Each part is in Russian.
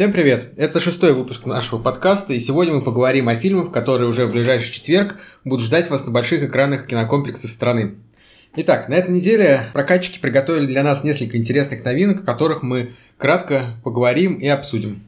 Всем привет! Это шестой выпуск нашего подкаста, и сегодня мы поговорим о фильмах, которые уже в ближайший четверг будут ждать вас на больших экранах кинокомплекса страны. Итак, на этой неделе прокатчики приготовили для нас несколько интересных новинок, о которых мы кратко поговорим и обсудим.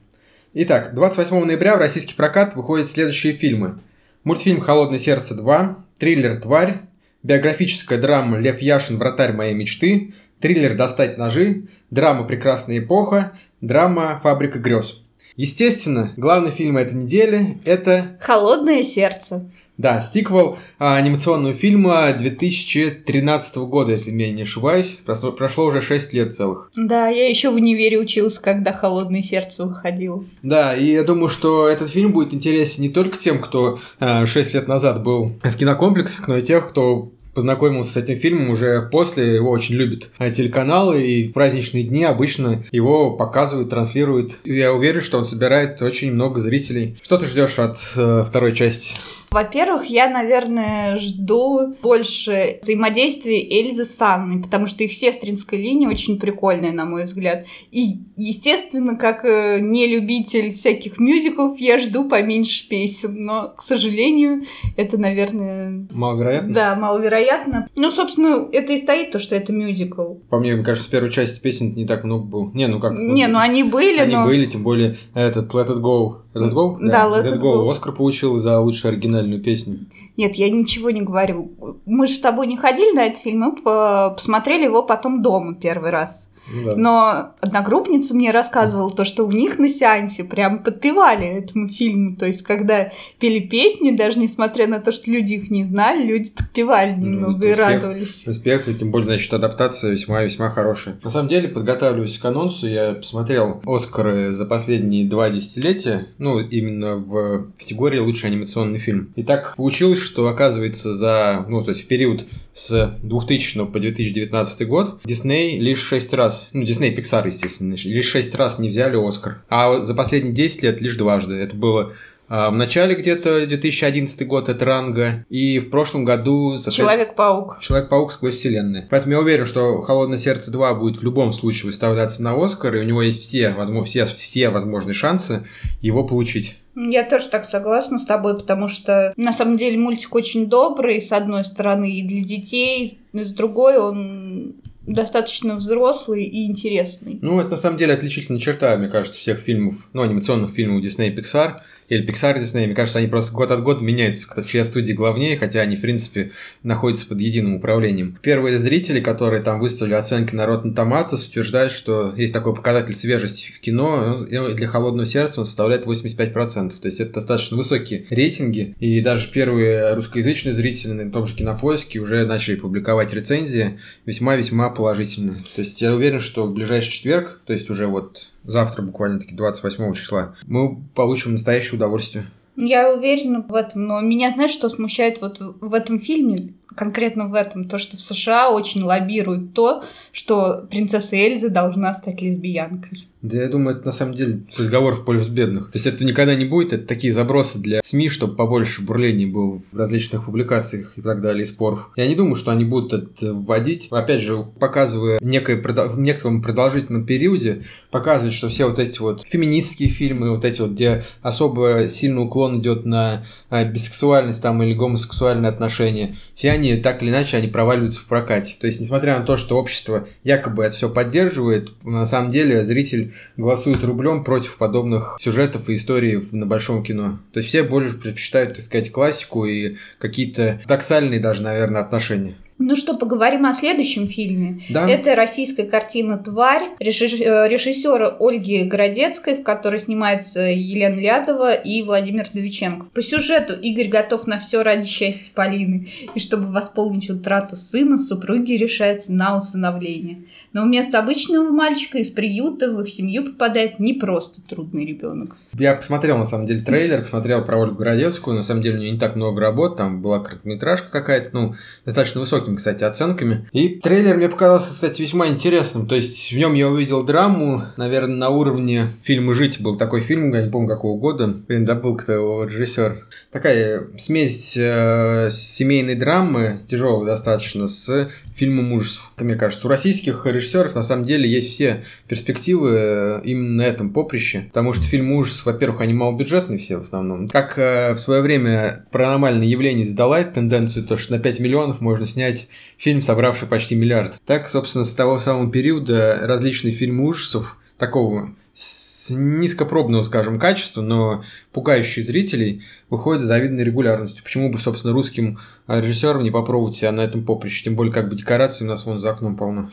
Итак, 28 ноября в российский прокат выходят следующие фильмы. Мультфильм «Холодное сердце 2», триллер «Тварь», биографическая драма «Лев Яшин. Вратарь моей мечты», триллер «Достать ножи», драма «Прекрасная эпоха», драма «Фабрика грез». Естественно, главный фильм этой недели – это... «Холодное сердце». Да, стиквел а, анимационного фильма 2013 года, если меня не ошибаюсь. Прошло, прошло уже 6 лет целых. Да, я еще в универе учился, когда «Холодное сердце» выходило. Да, и я думаю, что этот фильм будет интересен не только тем, кто а, 6 лет назад был в кинокомплексах, но и тех, кто познакомился с этим фильмом уже после, его очень любят телеканалы, и в праздничные дни обычно его показывают, транслируют. И я уверен, что он собирает очень много зрителей. Что ты ждешь от э, второй части? Во-первых, я, наверное, жду больше взаимодействия Эльзы с Анной, потому что их сестринская линия очень прикольная, на мой взгляд. И, естественно, как э, не любитель всяких мюзиклов, я жду поменьше песен, но, к сожалению, это, наверное... Маловероятно? Да, маловероятно. Ну, собственно, это и стоит то, что это мюзикл. По мне, мне кажется, в первой части песен не так много было. Не, ну как? Не, ну они были, они но... были, тем более этот Let It Go. Let It Go? Да, Let, Let It Go. go. Оскар получил за лучший оригинальный оригинальную песню. Нет, я ничего не говорю. Мы же с тобой не ходили на этот фильм, мы посмотрели его потом дома первый раз. Ну да. Но одногруппница мне рассказывала то, что у них на сеансе прям подпевали этому фильму. То есть, когда пели песни, даже несмотря на то, что люди их не знали, люди подпевали ну, немного ну, и радовались. Успех, и тем более, значит, адаптация весьма-весьма хорошая. На самом деле, подготавливаясь к анонсу, я посмотрел Оскары за последние два десятилетия, ну, именно в категории «Лучший анимационный фильм». И так получилось, что, оказывается, за, ну, то есть в период с 2000 по 2019 год Дисней лишь шесть раз, ну, Дисней Pixar, естественно, лишь шесть раз не взяли Оскар. А за последние 10 лет лишь дважды. Это было а, в начале где-то 2011 год это Ранга, и в прошлом году... Человек-паук. Человек-паук сквозь вселенную. Поэтому я уверен, что «Холодное сердце 2» будет в любом случае выставляться на Оскар, и у него есть все, возможно, все, все возможные шансы его получить. Я тоже так согласна с тобой, потому что на самом деле мультик очень добрый, с одной стороны, и для детей, с другой он достаточно взрослый и интересный. Ну, это на самом деле отличительная черта, мне кажется, всех фильмов, ну, анимационных фильмов Disney и Pixar – или Pixar Disney, мне кажется, они просто год от года меняются, чья студия главнее, хотя они, в принципе, находятся под единым управлением. Первые зрители, которые там выставили оценки на Rotten Tomatoes, утверждают, что есть такой показатель свежести в кино, ну, для холодного сердца он составляет 85%. То есть это достаточно высокие рейтинги, и даже первые русскоязычные зрители на том же кинопоиске уже начали публиковать рецензии весьма-весьма положительные. То есть я уверен, что в ближайший четверг, то есть уже вот завтра буквально-таки 28 числа, мы получим настоящее удовольствие. Я уверена в этом, но меня, знаешь, что смущает вот в этом фильме? Конкретно в этом, то, что в США очень лоббируют то, что принцесса Эльза должна стать лесбиянкой. Да я думаю, это на самом деле разговор в пользу бедных. То есть это никогда не будет, это такие забросы для СМИ, чтобы побольше бурлений было в различных публикациях и так далее, и споров. Я не думаю, что они будут это вводить. Опять же, показывая некое, в некотором продолжительном периоде, показывать, что все вот эти вот феминистские фильмы, вот эти вот, где особо сильный уклон идет на а, бисексуальность там или гомосексуальные отношения, все они они так или иначе они проваливаются в прокате. То есть, несмотря на то, что общество якобы это все поддерживает, на самом деле зритель голосует рублем против подобных сюжетов и историй на большом кино. То есть все больше предпочитают, так сказать, классику и какие-то таксальные даже, наверное, отношения. Ну что, поговорим о следующем фильме. Да. Это российская картина «Тварь» э, режиссера Ольги Городецкой, в которой снимается Елена Лядова и Владимир Довиченко. По сюжету Игорь готов на все ради счастья Полины. И чтобы восполнить утрату сына, супруги решаются на усыновление. Но вместо обычного мальчика из приюта в их семью попадает не просто трудный ребенок. Я посмотрел, на самом деле, трейлер, посмотрел про Ольгу Городецкую. На самом деле, у нее не так много работ. Там была короткометражка какая-то, ну, достаточно высоким высокими, кстати, оценками. И трейлер мне показался, кстати, весьма интересным. То есть в нем я увидел драму, наверное, на уровне фильма «Жить». Был такой фильм, я не помню какого года. Блин, забыл, кто его режиссер. Такая смесь э, семейной драмы, тяжелой достаточно, с фильмам ужасов. Мне кажется, у российских режиссеров на самом деле есть все перспективы э, именно на этом поприще, потому что фильмы ужасов, во-первых, они малобюджетные все в основном. Как э, в свое время паранормальное явление задала тенденцию, то что на 5 миллионов можно снять фильм, собравший почти миллиард. Так, собственно, с того самого периода различные фильмы ужасов такого низкопробного, скажем, качества, но пугающие зрителей, выходят с завидной регулярностью. Почему бы, собственно, русским режиссерам не попробовать себя на этом поприще? Тем более, как бы декораций у нас вон за окном полно.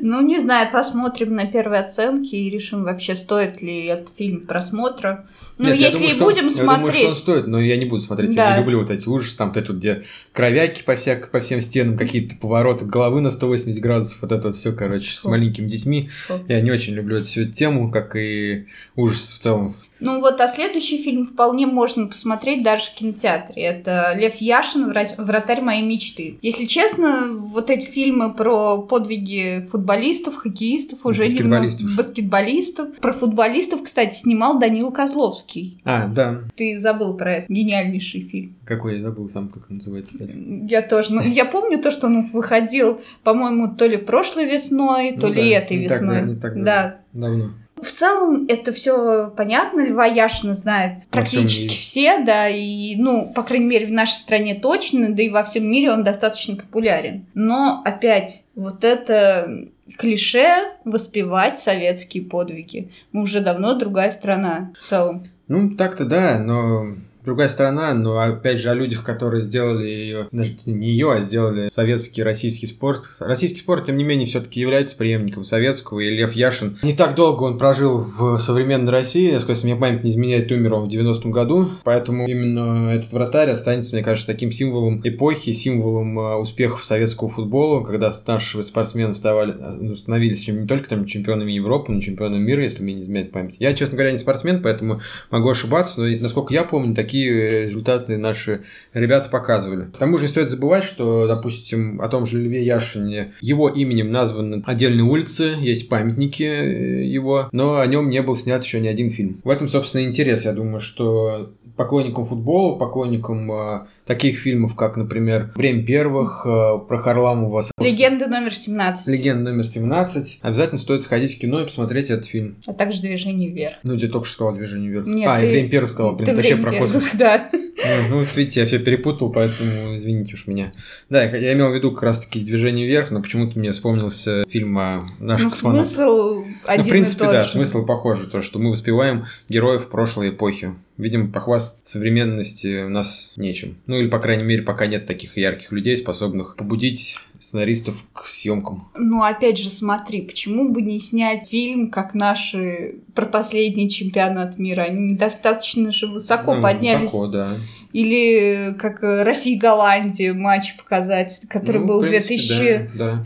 Ну, не знаю, посмотрим на первые оценки и решим вообще, стоит ли этот фильм просмотра. Ну, Нет, если думаю, и что он- будем Я думаю, что он смотреть, стоит, но я не буду смотреть. Да. Я не люблю вот эти ужасы, там вот, где кровяки по, всяк, по всем стенам, какие-то повороты головы на 180 градусов, вот это вот все, короче, с Фу. маленькими детьми. Фу. Я не очень люблю эту всю тему, как и ужас в целом. Ну вот, а следующий фильм вполне можно посмотреть даже в кинотеатре. Это Лев Яшин «Вра- «Вратарь моей мечты». Если честно, вот эти фильмы про подвиги футболистов, хоккеистов уже Баскетболистов. немного... Баскетболистов. Про футболистов, кстати, снимал Данил Козловский. А, да, Ты забыл про это. Гениальнейший фильм. какой я забыл сам, как называется. кстати. Я тоже. Ну, я помню то, что он выходил, по-моему, то ли прошлой весной, то Ну ли да, этой не так, весной. да, не так да. Давно. В целом, это все понятно. Льва Яшина знает практически все, да, и, ну, по крайней мере, в нашей стране точно, да и во всем мире он достаточно популярен. Но, опять, вот это клише воспевать советские подвиги. Мы уже давно другая страна в целом. Ну, так-то да, но другая сторона, но опять же о людях, которые сделали ее, не ее, а сделали советский, российский спорт. Российский спорт, тем не менее, все-таки является преемником советского, и Лев Яшин. Не так долго он прожил в современной России, насколько мне память не изменяет, умер он в 90-м году, поэтому именно этот вратарь останется, мне кажется, таким символом эпохи, символом э, успехов советского футбола, когда наши спортсмены ставали, ну, становились не только там чемпионами Европы, но чемпионами мира, если мне не изменяет память. Я, честно говоря, не спортсмен, поэтому могу ошибаться, но, насколько я помню, такие результаты наши ребята показывали. К тому же не стоит забывать, что, допустим, о том же Льве Яшине, его именем названы отдельные улицы, есть памятники э, его, но о нем не был снят еще ни один фильм. В этом, собственно, интерес, я думаю, что поклонникам футбола, поклонникам э, таких фильмов, как, например, «Время первых», э, про Харламова, Легенда номер 17. «Легенда номер 17», обязательно стоит сходить в кино и посмотреть этот фильм. А также движение вверх. Ну, тебе только что сказал «Движение вверх». Нет, а, ты- и «Время первых» сказал, блин, Ты вообще про первых, космос. Да. Ну, вот видите, я все перепутал, поэтому извините уж меня. Да, я, я имел в виду как раз-таки «Движение вверх», но почему-то мне вспомнился фильм о наших Ну, космонавтах. смысл один Ну, в принципе, и тот да, же. смысл похожий, то, что мы воспеваем героев прошлой эпохи. Видимо, похвастаться современности у нас нечем. Ну, или, по крайней мере, пока нет таких ярких людей, способных побудить сценаристов к съемкам. Ну, опять же, смотри, почему бы не снять фильм, как наши про последний чемпионат мира? Они недостаточно же высоко Ну, поднялись. высоко, да. Или как э, Россия-Голландия матч показать, который Ну, был в в принципе, 2007 да, да.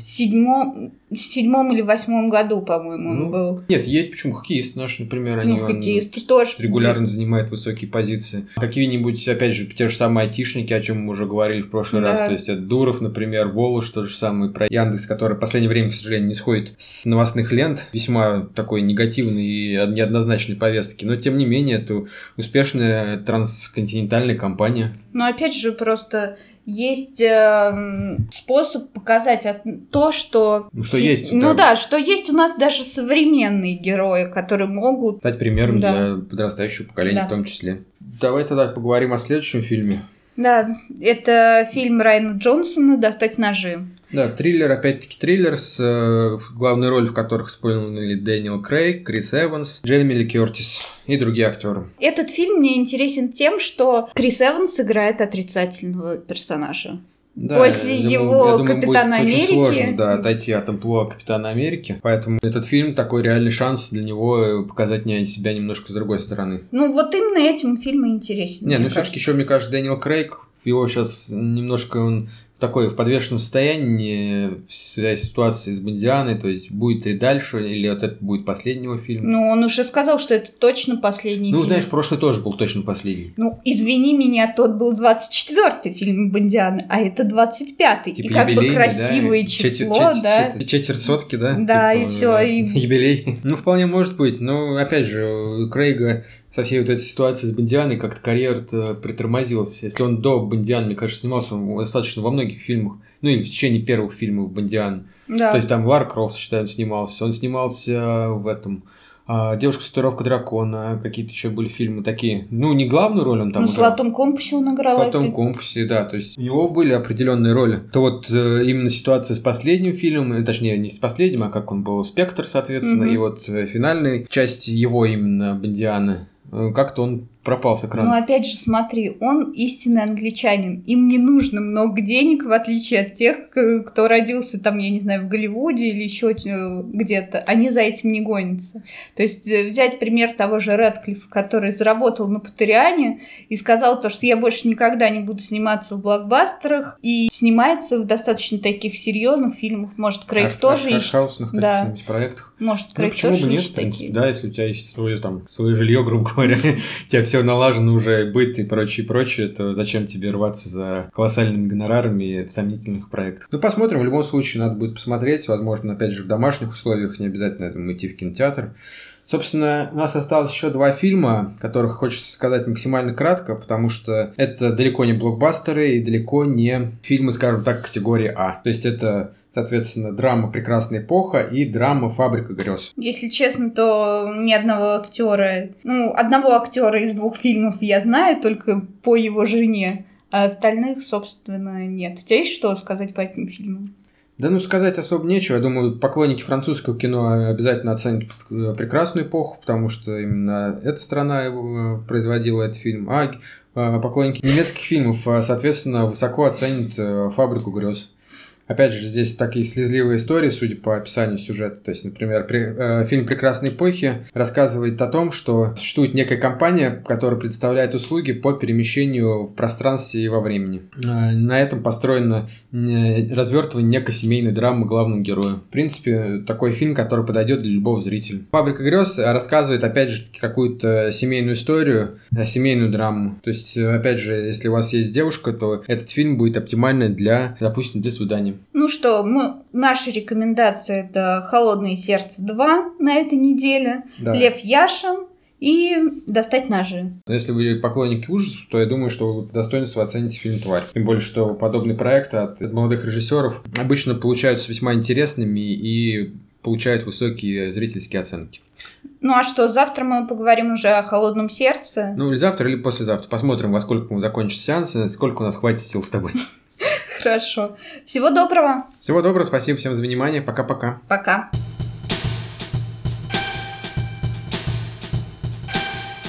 седьмом или восьмом году, по-моему, он Ну, был. Нет, есть почему хоккеисты наши, например, они Ну, хоккеисты тоже. регулярно занимают высокие позиции. Какие-нибудь, опять же, те же самые айтишники, о чем мы уже говорили в прошлый Да. раз. То есть это Дуров, например, Волош, тот же самый про Яндекс, который в последнее время, к сожалению, не сходит с новостных лент. Весьма такой негативной и неоднозначной повестки. Но, тем не менее, это успешная трансконтинентальная компания. Но опять же, просто есть эм, способ показать от- то, что... Ну, что есть, Ну да. да, что есть у нас даже современные герои, которые могут... Стать примером Да. для подрастающего поколения Да. в том числе. Давай тогда поговорим о следующем фильме. Да, это фильм Райана Джонсона «Достать ножи». Да, триллер, опять-таки триллер, с э, главной роль в которых исполнили Дэниел Крейг, Крис Эванс, Джереми Ли Кертис и другие актеры. Этот фильм мне интересен тем, что Крис Эванс играет отрицательного персонажа. После я его я думаю, «Капитана будет очень Америки». сложно да, отойти от амплуа Капитана Америки, поэтому этот фильм такой реальный шанс для него э, показать мне себя немножко с другой стороны. Ну, вот именно этим фильм и интересен. Не, ну все-таки еще, мне кажется, Дэниел Крейг, его сейчас немножко он такой в подвешенном состоянии в связи с ситуацией с Бондианой, то есть будет ли дальше, или вот это будет последний его фильм. Ну, он уже сказал, что это точно последний Ну, фильм. знаешь, прошлый тоже был точно последний. Ну, извини меня, тот был 24-й фильм Бондианы, а это 25-й. Типа и как бы красивое да? число, Четвер- чет- да. чет- четверть сотки, да? Да, Типа, и всё, да, и- Юбилей. Ну, вполне может быть. Но, опять же, у Крейга со всей вот этой ситуацией с Бондианой как-то карьера-то притормозилась. Если он до Бондиана, мне кажется, снимался он достаточно во многих фильмах, ну и в течение первых фильмов Бондиан. Да. То есть там Лара Крофт, считаю, снимался. Он снимался в этом а, Девушка с татуировкой дракона, какие-то еще были фильмы такие. Ну, не главную роль он там ну, в. «Золотом компасе» он играл. В «Золотом компасе», да. То есть у него были определенные роли. То вот э, именно ситуация с последним фильмом, э, точнее, не с последним, а как он был «Спектр», соответственно, Мгм. и вот э, финальной части его именно Бондианы, как-то он пропал с Ну, экрана. опять же, смотри, он истинный англичанин. Им не нужно много денег, в отличие от тех, кто родился там, я не знаю, в Голливуде или еще э, где-то. Они за этим не гонятся. То есть э, взять пример того же Рэдклиффа, который заработал на Патериане и сказал то, что я больше никогда не буду сниматься в блокбастерах, и снимается в достаточно таких серьезных фильмах. Может, Крейг Ар- тоже ищет. Да. проектах. Может, Ну, Крейг почему тоже бы нет, в ищет принципе, такие. да, если у тебя есть свое, там, свое жилье, грубо говоря, тебя все налажено уже, быт и прочее, прочее, то зачем тебе рваться за колоссальными гонорарами в сомнительных проектах? Ну, посмотрим, в любом случае надо будет посмотреть, возможно, опять же, в домашних условиях, не обязательно, думаю, идти в кинотеатр. Собственно, у нас осталось еще два фильма, которых хочется сказать максимально кратко, потому что это далеко не блокбастеры и далеко не фильмы, скажем так, категории А. То есть это, соответственно, драма «Прекрасная эпоха» и драма «Фабрика грез». Если честно, то ни одного актера, ну, одного актера из двух фильмов я знаю, только по его жене, а остальных, собственно, нет. У тебя есть что сказать по этим фильмам? Да ну сказать особо нечего. Я думаю, поклонники французского кино обязательно оценят э, прекрасную эпоху, потому что именно эта страна э, производила этот фильм. А э, поклонники немецких фильмов, соответственно, высоко оценят фабрику грез. Опять же, здесь такие слезливые истории, судя по описанию сюжета. То есть, например, при- э, фильм «Прекрасной эпохи» рассказывает о том, что существует некая компания, которая предоставляет услуги по перемещению в пространстве и во времени. Э, На этом построено э, развертывание некой семейной драмы главного героя. В принципе, такой фильм, который подойдет для любого зрителя. «Фабрика грез» рассказывает, опять же, какую-то семейную историю, э, семейную драму. То есть, э, опять же, если у вас есть девушка, то этот фильм будет оптимальный для, допустим, для свидания. Ну что, мы, наши рекомендации это «Холодное сердце 2» на этой неделе, Да. «Лев Яшин» и «Достать ножи». Если вы поклонники ужасов, то я думаю, что вы по достоинству оцените фильм «Тварь». Тем более, что подобные проекты от молодых режиссеров обычно получаются весьма интересными и получают высокие зрительские оценки. Ну а что, завтра мы поговорим уже о «Холодном сердце». Ну, или завтра, или послезавтра. Посмотрим, во сколько закончится сеанс, и сколько у нас хватит сил с тобой. Хорошо. Всего доброго. Всего доброго, спасибо всем за внимание. Пока-пока. Пока.